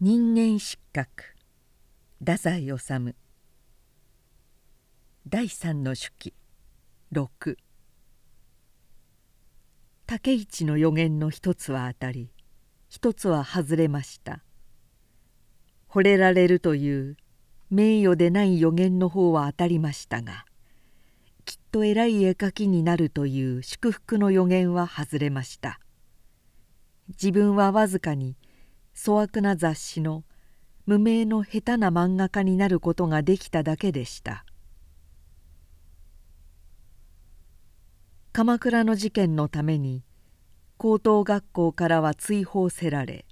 人間失格。太宰治。第三の手記。6竹市の予言の一つは当たり。一つは外れました。惚れられるという名誉でない予言の方は当たりましたがきっと偉い絵描きになるという祝福の予言は外れました。自分はわずかに粗悪な雑誌の無名の下手な漫画家になることができただけでした。鎌倉の事件のために高等学校からは追放せられ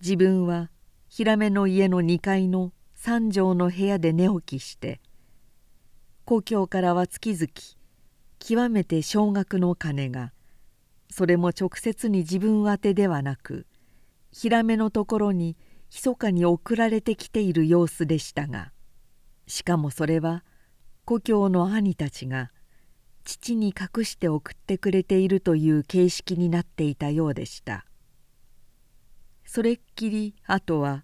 自分は平目の家の2階の三畳の部屋で寝起きして故郷からは月々極めて少額の金がそれも直接に自分宛てではなくヒラメのところに密かに送られてきている様子でしたがしかもそれは故郷の兄たちが父に隠して送ってくれているという形式になっていたようでした。それっきりあとは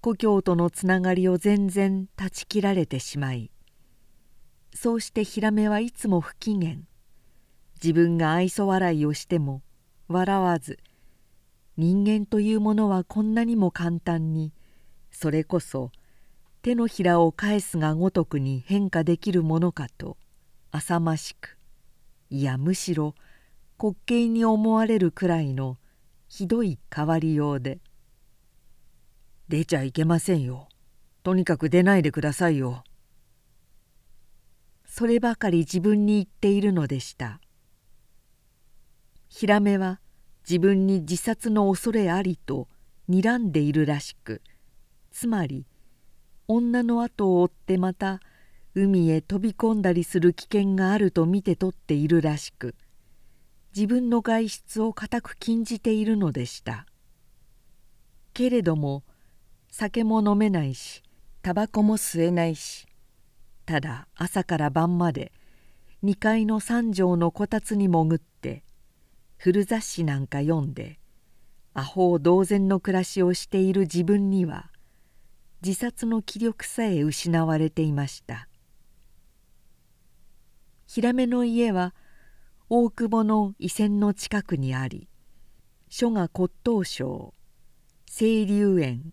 故郷とのつながりを全然断ち切られてしまいそうしてヒラメはいつも不機嫌。自分が愛想笑いをしても笑わず人間というものはこんなにも簡単にそれこそ手のひらを返すがごとくに変化できるものかと浅ましくいやむしろ滑稽に思われるくらいのひどい変わりようで「出ちゃいけませんよとにかく出ないでくださいよ」そればかり自分に言っているのでした。ヒラメは自分に自殺の恐れありと睨んでいるらしくつまり女の後を追ってまた海へ飛び込んだりする危険があると見て取っているらしく自分の外出を固く禁じているのでした。けれども酒も飲めないしタバコも吸えないしただ朝から晩まで2階の三畳のこたつに潜って古雑誌なんか読んでアホ同然の暮らしをしている自分には自殺の気力さえ失われていました。平目の家は大久保の遺線の近くにあり書が骨董省清流園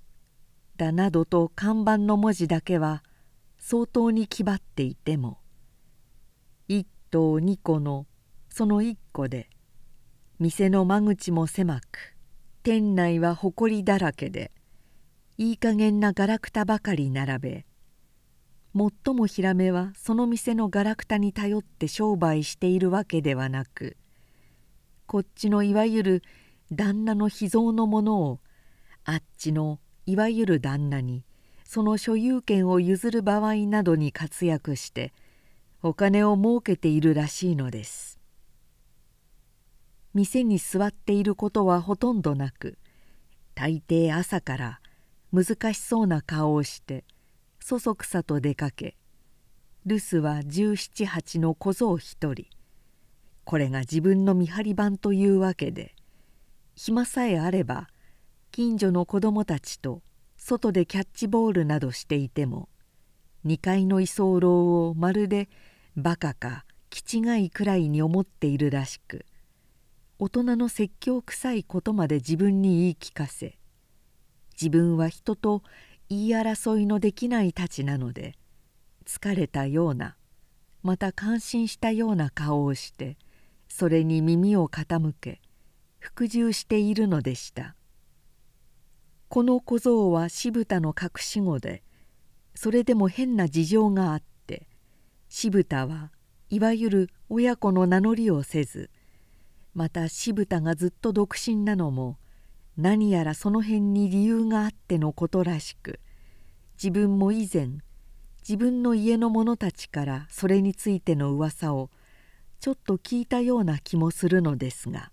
だなどと看板の文字だけは相当に気張っていても一頭二個のその一個で「店の間口も狭く店内は埃だらけでいい加減なガラクタばかり並べ最もヒラメはその店のガラクタに頼って商売しているわけではなくこっちのいわゆる旦那の秘蔵のものをあっちのいわゆる旦那にその所有権を譲る場合などに活躍してお金を儲けているらしいのです。店に座っていることはほとんどなく大抵朝から難しそうな顔をしてそそくさと出かけ留守は十七八の小僧一人。これが自分の見張り番というわけで暇さえあれば近所の子供たちと外でキャッチボールなどしていても2階の居候をまるでバカか気違いくらいに思っているらしく大人の説教臭いことまで自分に言い聞かせ自分は人と言い争いのできないたちなので疲れたようなまた感心したような顔をしてそれに耳を傾け服従しているのでした。この小僧は渋田の隠し子でそれでも変な事情があって渋田はいわゆる親子の名乗りをせずまた渋田がずっと独身なのも何やらその辺に理由があってのことらしく自分も以前自分の家の者たちからそれについての噂をちょっと聞いたような気もするのですが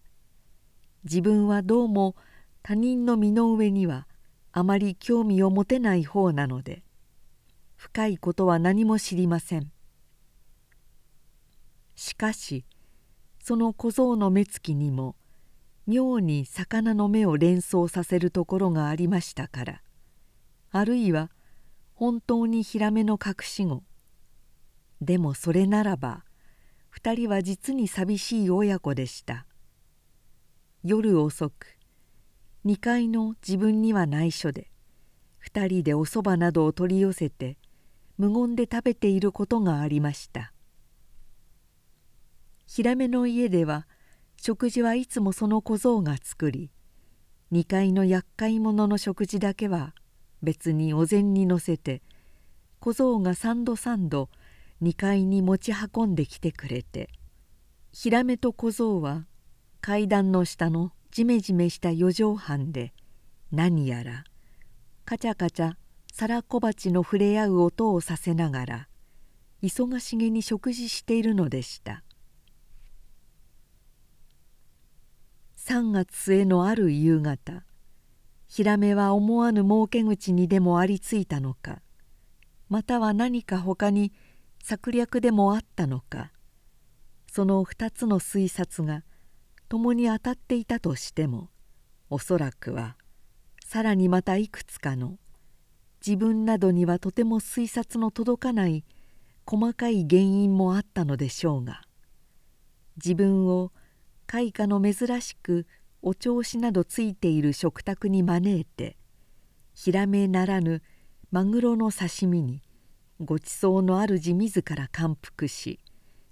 自分はどうも他人の身の上にはあまり興味を持てない方なので深いことは何も知りません。しかしその小僧の目つきにも妙に魚の目を連想させるところがありましたからあるいは本当にヒラメの隠し子。でもそれならば2人は実に寂しい親子でした。夜遅く2階の自分には内緒で2人でおそばなどを取り寄せて無言で食べていることがありました。ヒラメの家では食事はいつもその小僧が作り2階の厄介者の食事だけは別にお膳に乗せて小僧が三度三度2階に持ち運んできてくれてヒラメと小僧は階段の下のジメジメした四畳半で何やらカチャカチャ皿小鉢の触れ合う音をさせながら忙しげに食事しているのでした。3月末のある夕方ヒラメは思わぬ儲け口にでもありついたのかまたは何か他に策略でもあったのかその2つの推察が共に当たっていたとしてもおそらくはさらにまたいくつかの自分などにはとても推察の届かない細かい原因もあったのでしょうが自分を開花の珍しくお調子などついている食卓に招いてヒラメならぬマグロの刺身にごちそうの主自ら感服し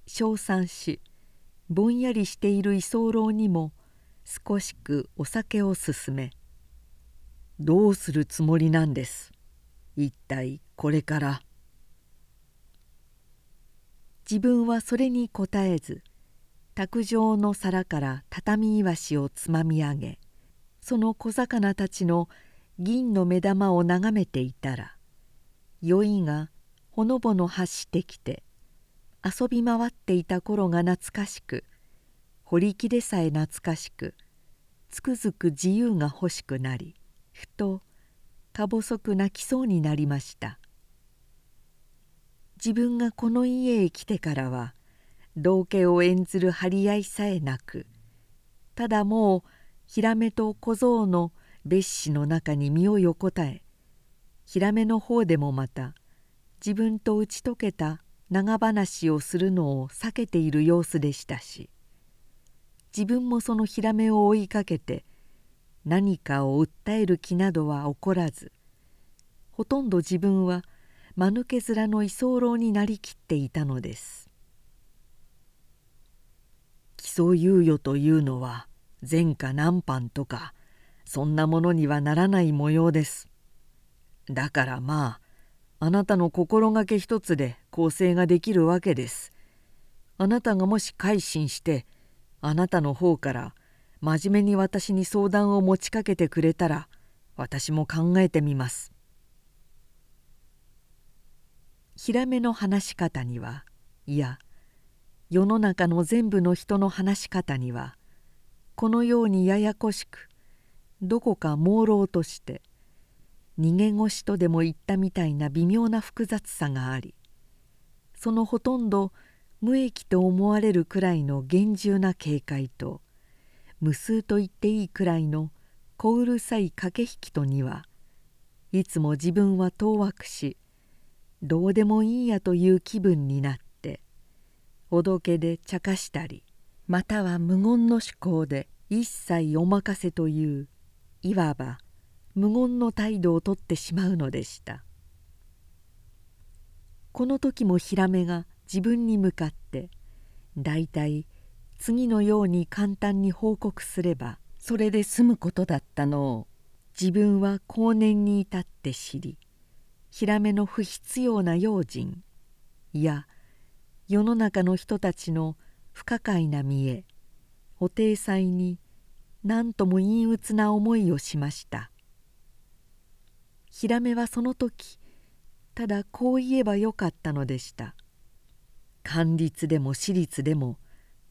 称賛しぼんやりしている居候にも少しくお酒を勧め「どうするつもりなんです一体これから」自分はそれに答えず卓上の皿から畳いわしをつまみ上げその小魚たちの銀の目玉を眺めていたら酔いがほのぼの発してきて遊び回っていた頃が懐かしく堀木でさえ懐かしくつくづく自由が欲しくなりふとか細く泣きそうになりました。自分がこの家へ来てからは道家を演ずる張り合いさえなくただもうヒラメと小僧の別紙の中に身を横たえヒラメの方でもまた自分と打ち解けた長話をするのを避けている様子でしたし自分もそのヒラメを追いかけて何かを訴える気などは起こらずほとんど自分は間抜け面の居候になりきっていたのです。基礎猶予というのは前科難犯とかそんなものにはならない模様ですだからまああなたの心がけ一つで構成ができるわけです。あなたがもし改心してあなたの方から真面目に私に相談を持ちかけてくれたら私も考えてみます。ヒラメの話し方にはいや世の中の全部の人の話し方にはこのようにややこしくどこか朦朧として逃げ腰とでも言ったみたいな微妙な複雑さがありそのほとんど無益と思われるくらいの厳重な警戒と無数と言っていいくらいの小うるさい駆け引きとにはいつも自分は当惑しどうでもいいやという気分になっておどけで茶化したりまたは無言の思考で一切お任せといういわば無言の態度をとってしまうのでした。この時もヒラメが自分に向かってだいたい次のように簡単に報告すればそれで済むことだったのを自分は後年に至って知りヒラメの不必要な用心いや世の中の人たちの不可解な見えお体裁に何とも陰鬱な思いをしました。ヒラメはその時ただこう言えばよかったのでした。官立でも私立でも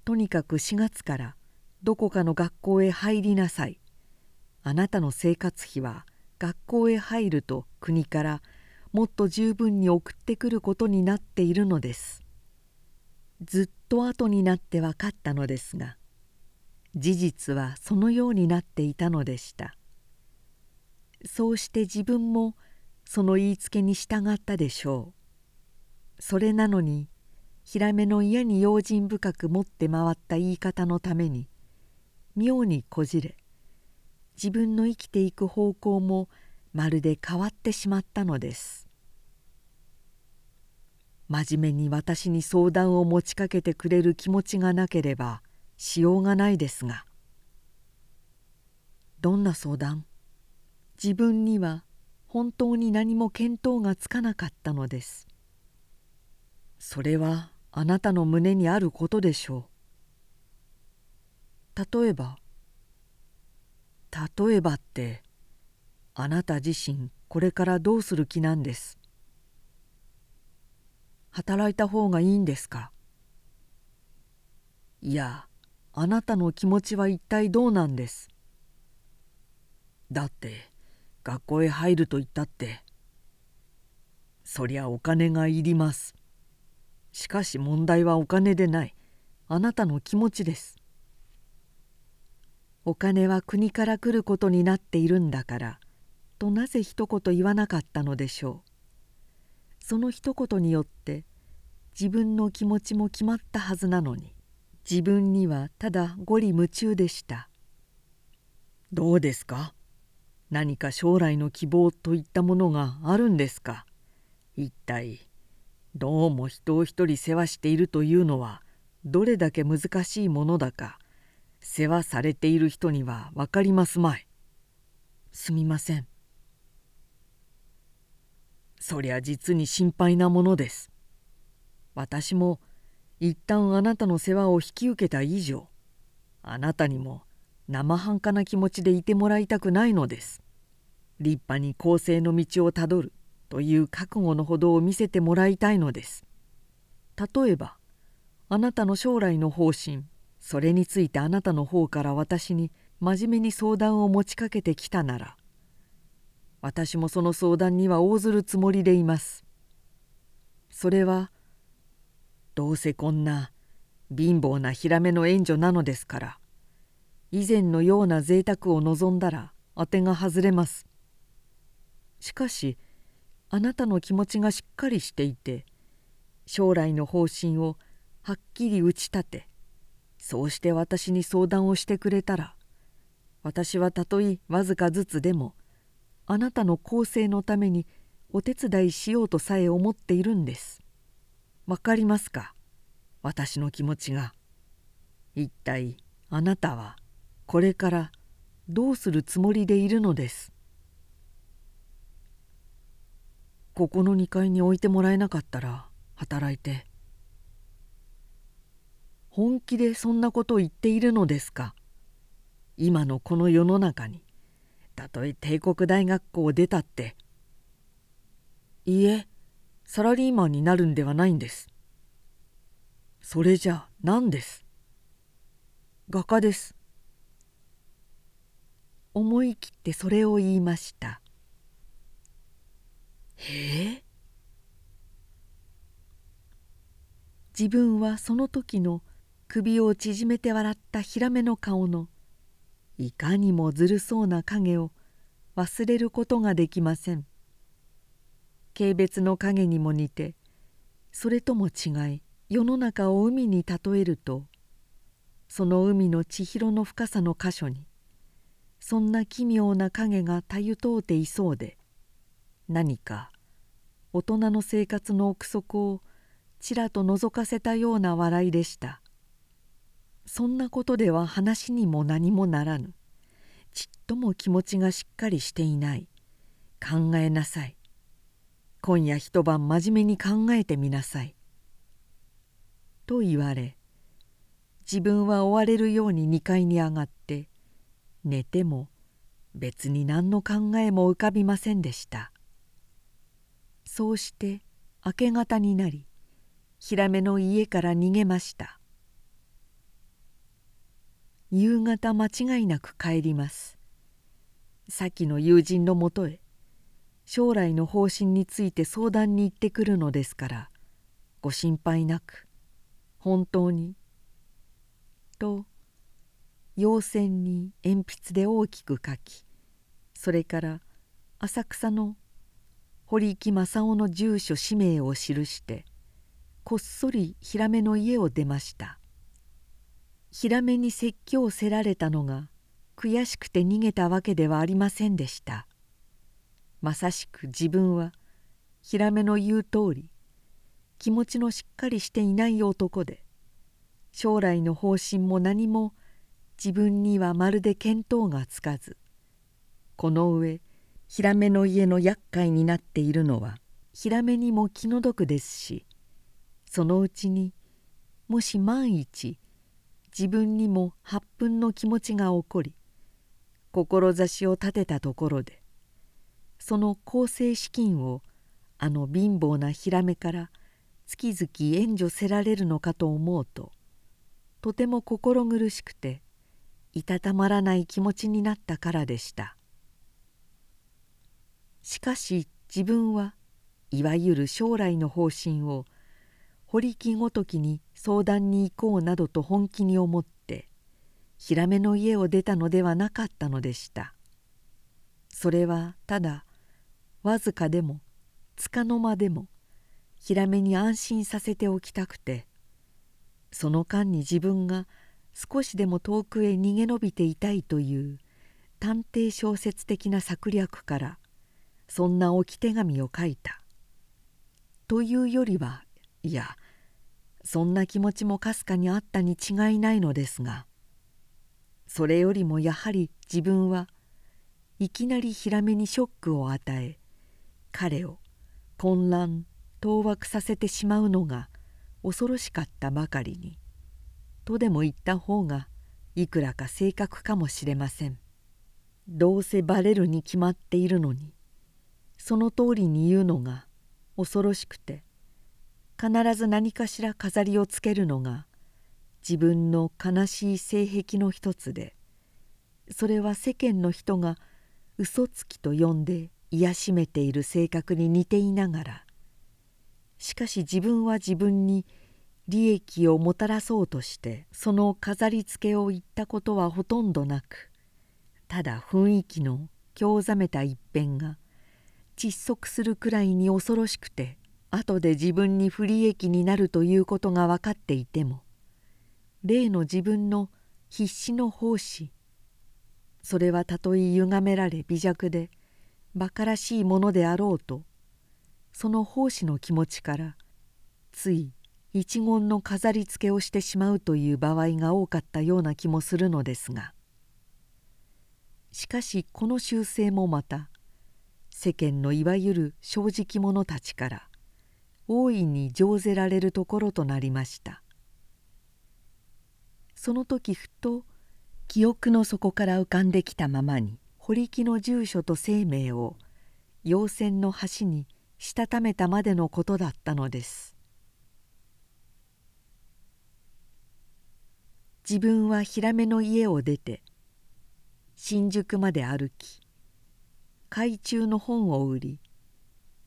とにかく4月からどこかの学校へ入りなさい。あなたの生活費は学校へ入ると国からもっと十分に送ってくることになっているのです。ずっと後になって分かったのですが事実はそのようになっていたのでした。そうして自分もその言いつけに従ったでしょう。それなのにヒラメの嫌に用心深く持って回った言い方のために妙にこじれ自分の生きていく方向もまるで変わってしまったのです。真面目に私に相談を持ちかけてくれる気持ちがなければしようがないですが。どんな相談？自分には本当に何も見当がつかなかったのです。それはあなたの胸にあることでしょう。例えば？例えばってあなた自身これからどうする気なんです？働いた方がいいんですか？いやあなたの気持ちは一体どうなんです？だって学校へ入ると言ったってそりゃお金がいります。しかし問題はお金でない。あなたの気持ちです。お金は国から来ることになっているんだからとなぜ一言言わなかったのでしょう？その一言によって自分の気持ちも決まったはずなのに自分にはただ五里夢中でしたどうですか？何か将来の希望といったものがあるんですか？一体どうも人を一人世話しているというのはどれだけ難しいものだか世話されている人には分かりますまい。すみません。そりゃ実に心配なものです。私も一旦あなたの世話を引き受けた以上あなたにも生半可な気持ちでいてもらいたくないのです。立派に公正の道をたどるという覚悟のほどを見せてもらいたいのです。例えばあなたの将来の方針それについてあなたの方から私に真面目に相談を持ちかけてきたなら私もその相談には応ずるつもりでいます。それはどうせこんな貧乏なヒラメの援助なのですから以前のような贅沢を望んだら当てが外れます。しかしあなたの気持ちがしっかりしていて将来の方針をはっきり打ち立てそうして私に相談をしてくれたら私はたとえわずかずつでもあなたの更生のためにお手伝いしようとさえ思っているんです。わかりますか？私の気持ちが。一体あなたはこれからどうするつもりでいるのです？ここの2階に置いてもらえなかったら働いて本気でそんなことを言っているのですか？今のこの世の中にたとえ帝国大学校を出たって。いいえサラリーマンになるんではないんです。それじゃ何です？画家です。思い切ってそれを言いました。へえ？自分はその時の首を縮めて笑ったヒラメの顔のいかにもずるそうな影を忘れることができません。軽蔑の影にも似てそれとも違い世の中を海に例えるとその海の千尋の深さの箇所にそんな奇妙な影がたゆとうていそうで何か大人の生活の奥底をちらと覗かせたような笑いでした。そんなことでは話にも何もならぬ。ちっとも気持ちがしっかりしていない。考えなさい。今夜一晩真面目に考えてみなさい」と言われ自分は追われるように2階に上がって寝ても別に何の考えも浮かびませんでした。そうして明け方になりヒラメの家から逃げました。夕方間違いなく帰ります。先の友人のもとへ将来の方針について相談に行ってくるのですからご心配なく本当にと陽線に鉛筆で大きく書きそれから浅草の堀木正雄の住所氏名を記してこっそりヒラメの家を出ました。ヒラメに説教をせられたのが悔しくて逃げたわけではありませんでした。まさしく自分はヒラメの言う通り気持ちのしっかりしていない男で将来の方針も何も自分にはまるで見当がつかずこの上ヒラメの家の厄介になっているのはヒラメにも気の毒ですしそのうちにもし万一自分にも発憤の気持ちが起こり志を立てたところでその構成資金をあの貧乏なヒラメから月々援助せられるのかと思うととても心苦しくていたたまらない気持ちになったからでした。しかし自分はいわゆる将来の方針を堀木ごときに相談に行こうなどと本気に思ってヒラメの家を出たのではなかったのでした。それはただわずかでもつかの間でもヒラメに安心させておきたくてその間に自分が少しでも遠くへ逃げ延びていたいという探偵小説的な策略からそんな置き手紙を書いた。というよりはいやそんな気持ちもかすかにあったに違いないのですがそれよりもやはり自分はいきなりヒラメにショックを与え彼を混乱当惑させてしまうのが恐ろしかったばかりにとでも言った方がいくらか正確かもしれません。どうせバレるに決まっているのにその通りに言うのが恐ろしくて必ず何かしら飾りをつけるのが自分の悲しい性癖の一つでそれは世間の人が嘘つきと呼んで癒しめている性格に似ていながらしかし自分は自分に利益をもたらそうとしてその飾りつけを言ったことはほとんどなくただ雰囲気の興ざめた一辺が窒息するくらいに恐ろしくて後で自分に不利益になるということが分かっていても例の自分の必死の奉仕それはたとえ歪められ微弱で馬鹿らしいものであろうとその奉仕の気持ちからつい一言の飾りつけをしてしまうという場合が多かったような気もするのですがしかしこの習性もまた世間のいわゆる正直者たちから大いに乗ぜられるところとなりました。その時ふと記憶の底から浮かんできたままに堀木の住所と生命を陽線の端にしたためたまでのことだったのです。自分はヒラメの家を出て新宿まで歩き海中の本を売り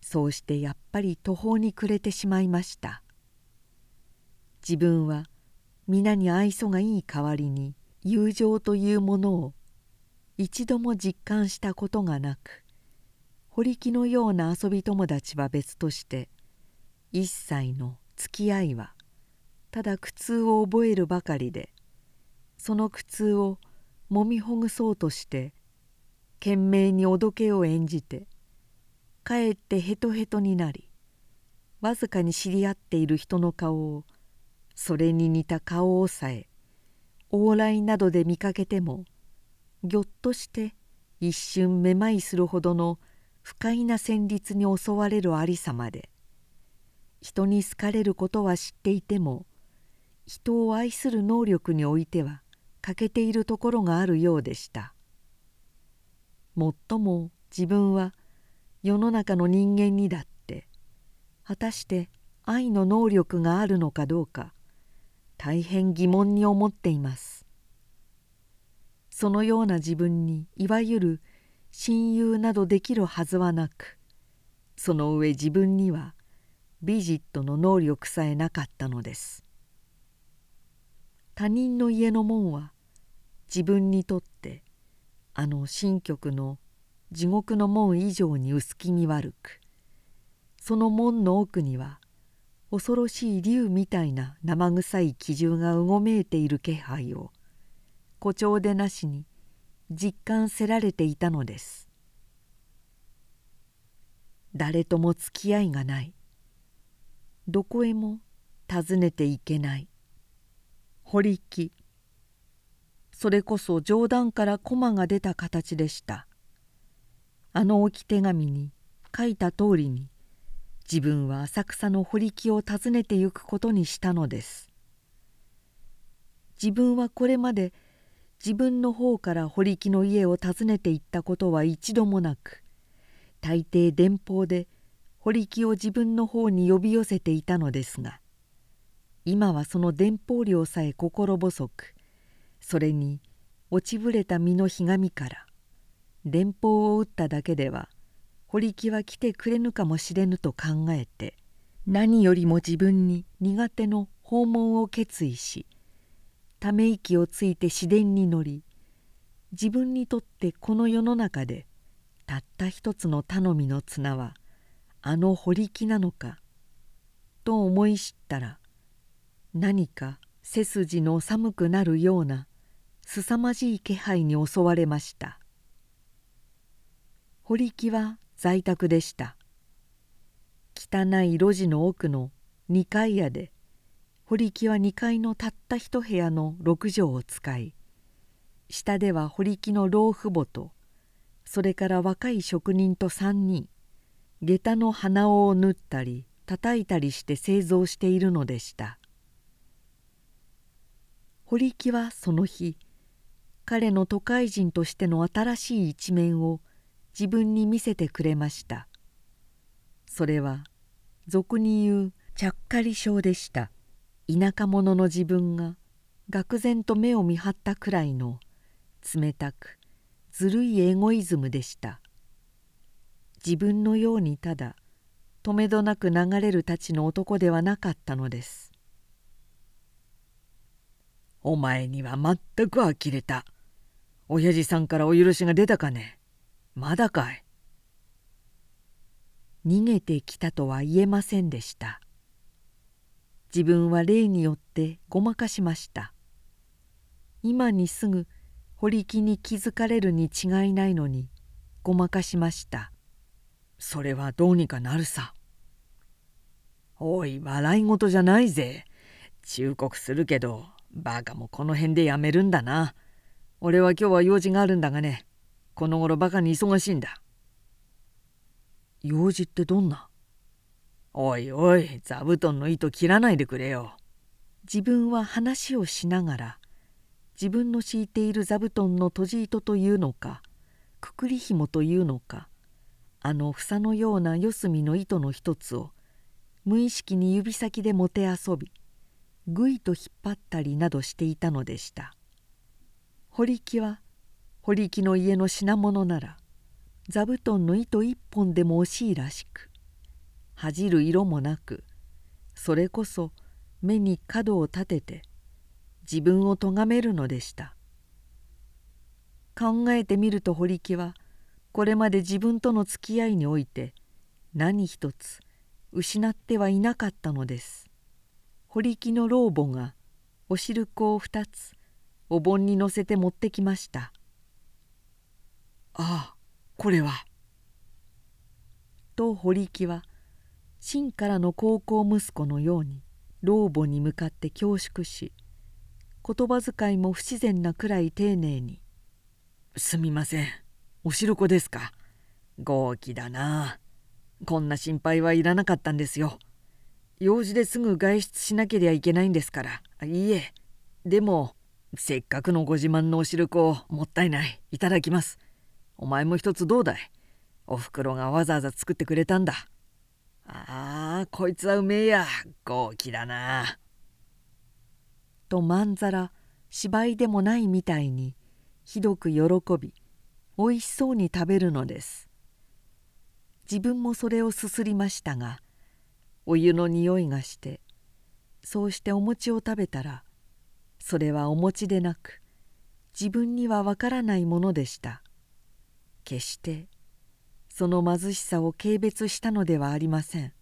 そうしてやっぱり途方に暮れてしまいました。自分は皆に愛想がいい代わりに友情というものを一度も実感したことがなく堀木のような遊び友達は別として一切の付き合いはただ苦痛を覚えるばかりでその苦痛をもみほぐそうとして懸命におどけを演じてかえってヘトヘトになりわずかに知り合っている人の顔をそれに似た顔をさえ往来などで見かけてもぎょっとして一瞬めまいするほどの不快な旋律に襲われるありさまで人に好かれることは知っていても人を愛する能力においては欠けているところがあるようでした。もっとも自分は世の中の人間にだって果たして愛の能力があるのかどうか大変疑問に思っています。そのような自分にいわゆる親友などできるはずはなくその上自分にはビジットの能力さえなかったのです。他人の家の門は自分にとってあの新曲の地獄の門以上に薄気味悪く。その門の奥には恐ろしい竜みたいな生臭い気重がうごめいている気配を誇張でなしに実感せられていたのです。誰とも付き合いがない。どこへも訪ねていけない。堀木。それこそ冗談から駒が出た形でした。あの置き手紙に書いた通りに自分は浅草の堀木を訪ねてゆくことにしたのです。自分はこれまで自分の方から堀木の家を訪ねていったことは一度もなく大抵電報で堀木を自分の方に呼び寄せていたのですが今はその電報料さえ心細くそれに落ちぶれた身のひがみから電報を打っただけでは堀木は来てくれぬかもしれぬと考えて何よりも自分に苦手の訪問を決意しため息をついて市電に乗り自分にとってこの世の中でたった一つの頼みの綱はあの堀木なのかと思い知ったら何か背筋の寒くなるような凄まじい気配に襲われました。堀木は在宅でした。汚い路地の奥の2階屋で堀木は2階のたった一部屋の6畳を使い下では堀木の老父母とそれから若い職人と3人下駄の鼻緒を縫ったり叩いたりして製造しているのでした。堀木はその日彼の都会人としての新しい一面を自分に見せてくれました。それは俗に言うちゃっかり症でした。田舎者の自分が愕然と目を見張ったくらいの冷たくずるいエゴイズムでした。自分のようにただとめどなく流れるたちの男ではなかったのです「お前には全く呆れた。親父さんからお許しが出たかね。まだかい。逃げてきたとは言えませんでした。自分は例によってごまかしました。今にすぐ堀木に気づかれるに違いないのにごまかしました。それはどうにかなるさ。おい笑い事じゃないぜ。忠告するけどバカもこの辺でやめるんだな。俺は今日は用事があるんだがね。この頃バカに忙しいんだ。用事ってどんな？おいおい座布団の糸切らないでくれよ。自分は話をしながら自分の敷いている座布団の閉じ糸というのかくくり紐というのかあの房のような四隅の糸の一つを無意識に指先でもてあそびぐいと引っ張ったりなどしていたのでした。堀木は堀木の家の品物なら座布団の糸一本でも惜しいらしく恥じる色もなくそれこそ目に角を立てて自分を咎めるのでした。考えてみると堀木はこれまで自分との付き合いにおいて何一つ失ってはいなかったのです。堀木の老母がお汁粉を2つお盆に乗せて持ってきました。ああこれは。と堀木は真からの高校息子のように老母に向かって恐縮し言葉遣いも不自然なくらい丁寧に「すみませんおしるこですか。豪気だな。こんな心配はいらなかったんですよ。用事ですぐ外出しなけりゃいけないんですから。いいえでもせっかくのご自慢のおしるこをもったいない。いただきます。お前も一つどうだい？おふくろがわざわざ作ってくれたんだ。ああこいつはうめえや。豪気だな」とまんざら芝居でもないみたいにひどく喜びおいしそうに食べるのです。自分もそれをすすりましたがお湯の匂いがしてそうしてお餅を食べたらそれはお餅でなく自分にはわからないものでした。決してその貧しさを軽蔑したのではありません。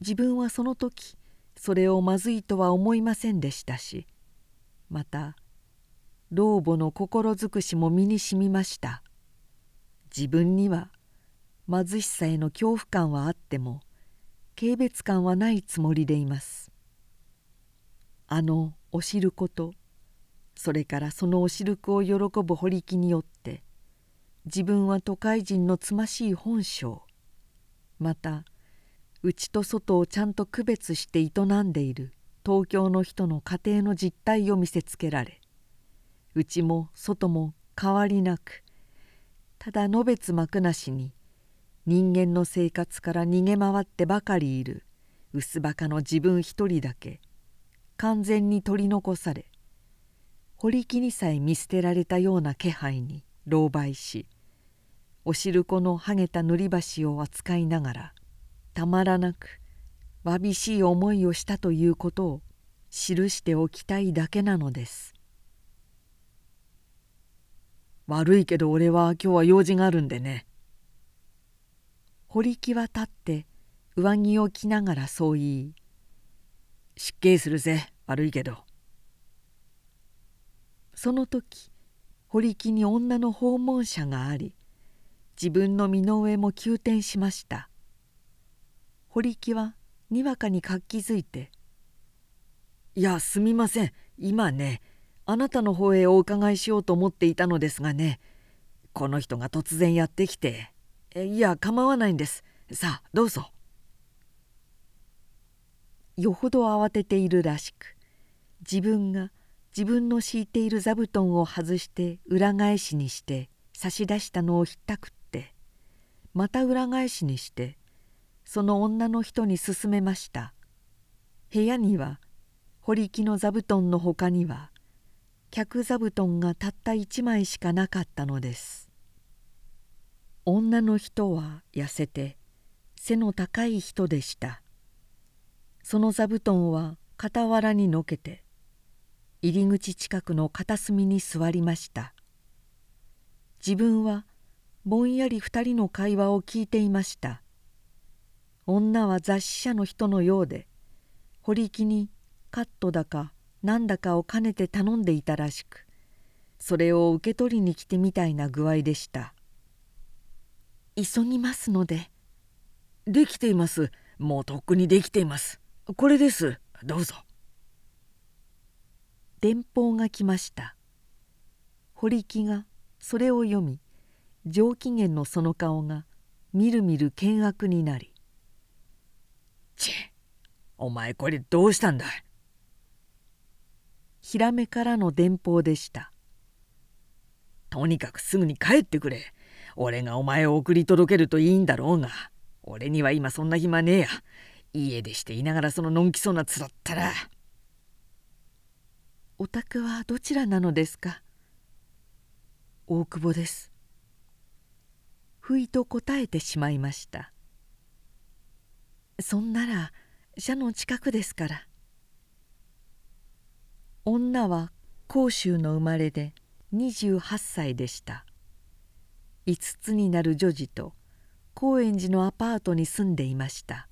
自分はその時それをまずいとは思いませんでしたしまた老母の心尽くしも身にしみました。自分には貧しさへの恐怖感はあっても軽蔑感はないつもりでいます。あのおしることそれからそのおしるくを喜ぶ堀木によって自分は都会人のつましい本性。また内と外をちゃんと区別して営んでいる東京の人の家庭の実態を見せつけられ内も外も変わりなくただのべつ幕なしに人間の生活から逃げ回ってばかりいる薄バカの自分一人だけ完全に取り残され堀木にさえ見捨てられたような気配に狼狽しおしるこのはげた塗り箸を扱いながらたまらなくわびしい思いをしたということを記しておきたいだけなのです。悪いけど俺は今日は用事があるんでね。堀木は立って上着を着ながらそう言い「失敬するぜ悪いけど」その時堀木に女の訪問者があり自分の身の上も急転しました。堀木はにわかに活気づいて「いやすみません。今ねあなたの方へお伺いしようと思っていたのですがねこの人が突然やってきていや構わないんです。さあどうぞ」よほど慌てているらしく自分が自分の敷いている座布団を外して裏返しにして差し出したのをひったくってまた裏返しにしてその女の人に勧めました。部屋には堀木の座布団のほかには客座布団がたった一枚しかなかったのです。女の人は痩せて背の高い人でした。その座布団は傍らにのけて入り口近くの片隅に座りました。自分はぼんやり二人の会話を聞いていました。女は雑誌社の人のようで堀木にカットだかなんだかを兼ねて頼んでいたらしくそれを受け取りに来てみたいな具合でした急ぎますので。できています。もうとっくにできています。これです。どうぞ。電報が来ました。堀木がそれを読み上機嫌のその顔がみるみる険悪になりちお前これどうしたんだい？ヒラメからの電報でしたとにかくすぐに帰ってくれ。俺がお前を送り届けるといいんだろうが俺には今そんな暇ねえや。家でしていながらそののんきそうな面ったらお宅はどちらなのですか大久保です。不意と答えてしまいました。そんなら社の近くですから。女は甲州の生まれで28歳でした。5つになる女児と高円寺のアパートに住んでいました。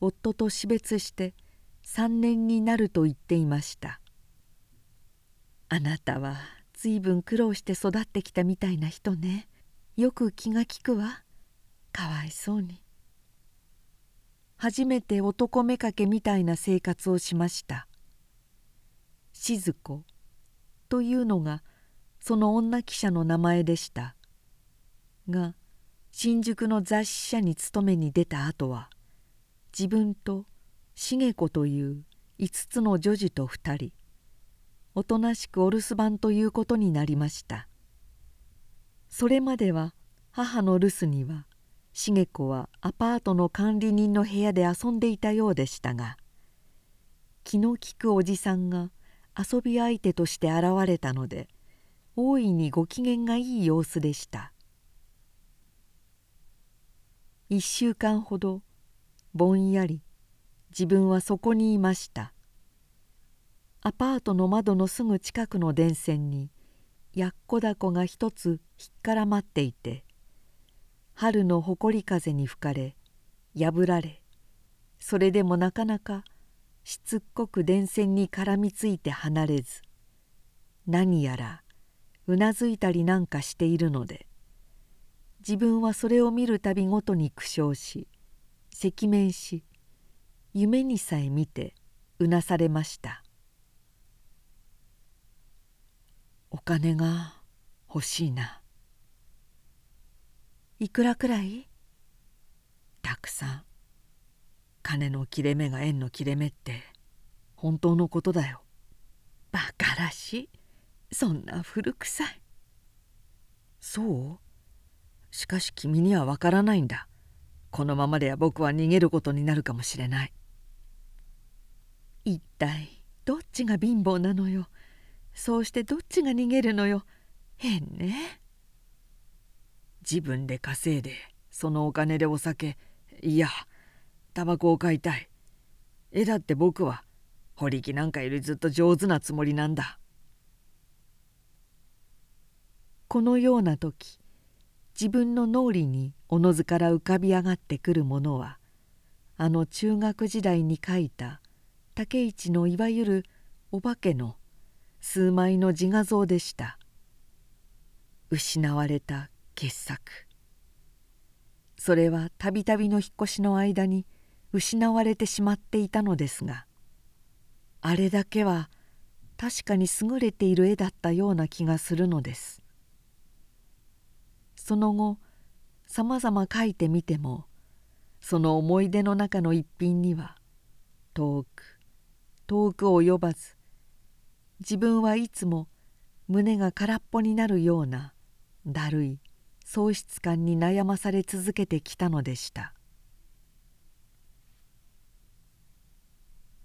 夫と死別して3年になると言っていました。あなたは随分苦労して育ってきたみたいな人ね。よく気が利くわ。かわいそうに。初めて男目かけみたいな生活をしました。静子というのがその女記者の名前でした。が新宿の雑誌社に勤めに出た後は自分と茂子という5つの女児と2人おとなしくお留守番ということになりました。それまでは母の留守には茂子はアパートの管理人の部屋で遊んでいたようでしたが気の利くおじさんが遊び相手として現れたので大いにご機嫌がいい様子でした。1週間ほどぼんやり自分はそこにいました。アパートの窓のすぐ近くの電線にやっこだこが一つひっからまっていて春の誇り風に吹かれ破られそれでもなかなかしつっこく電線に絡みついて離れず何やらうなずいたりなんかしているので自分はそれを見るたびごとに苦笑し赤面し夢にさえ見てうなされました。お金が欲しいな。いくらくらい？たくさん。金の切れ目が縁の切れ目って本当のことだよ。バカらしい。そんな古臭い。そう？しかし君にはわからないんだ。このままでは僕は逃げることになるかもしれない。一体どっちが貧乏なのよ。そうしてどっちが逃げるのよ。変ね。自分で稼いでそのお金でお酒。いやタバコを買いたい。絵だって僕は堀木なんかよりずっと上手なつもりなんだ。このような時自分の脳裏におのずから浮かび上がってくるものはあの中学時代に書いた竹市のいわゆるお化けの数枚の自画像でした。失われた傑作。それはたびたびの引っ越しの間に失われてしまっていたのですがあれだけは確かに優れている絵だったような気がするのです。その後さまざま描いてみてもその思い出の中の一品には遠く遠く及ばず自分はいつも胸が空っぽになるようなだるい喪失感に悩まされ続けてきたのでした。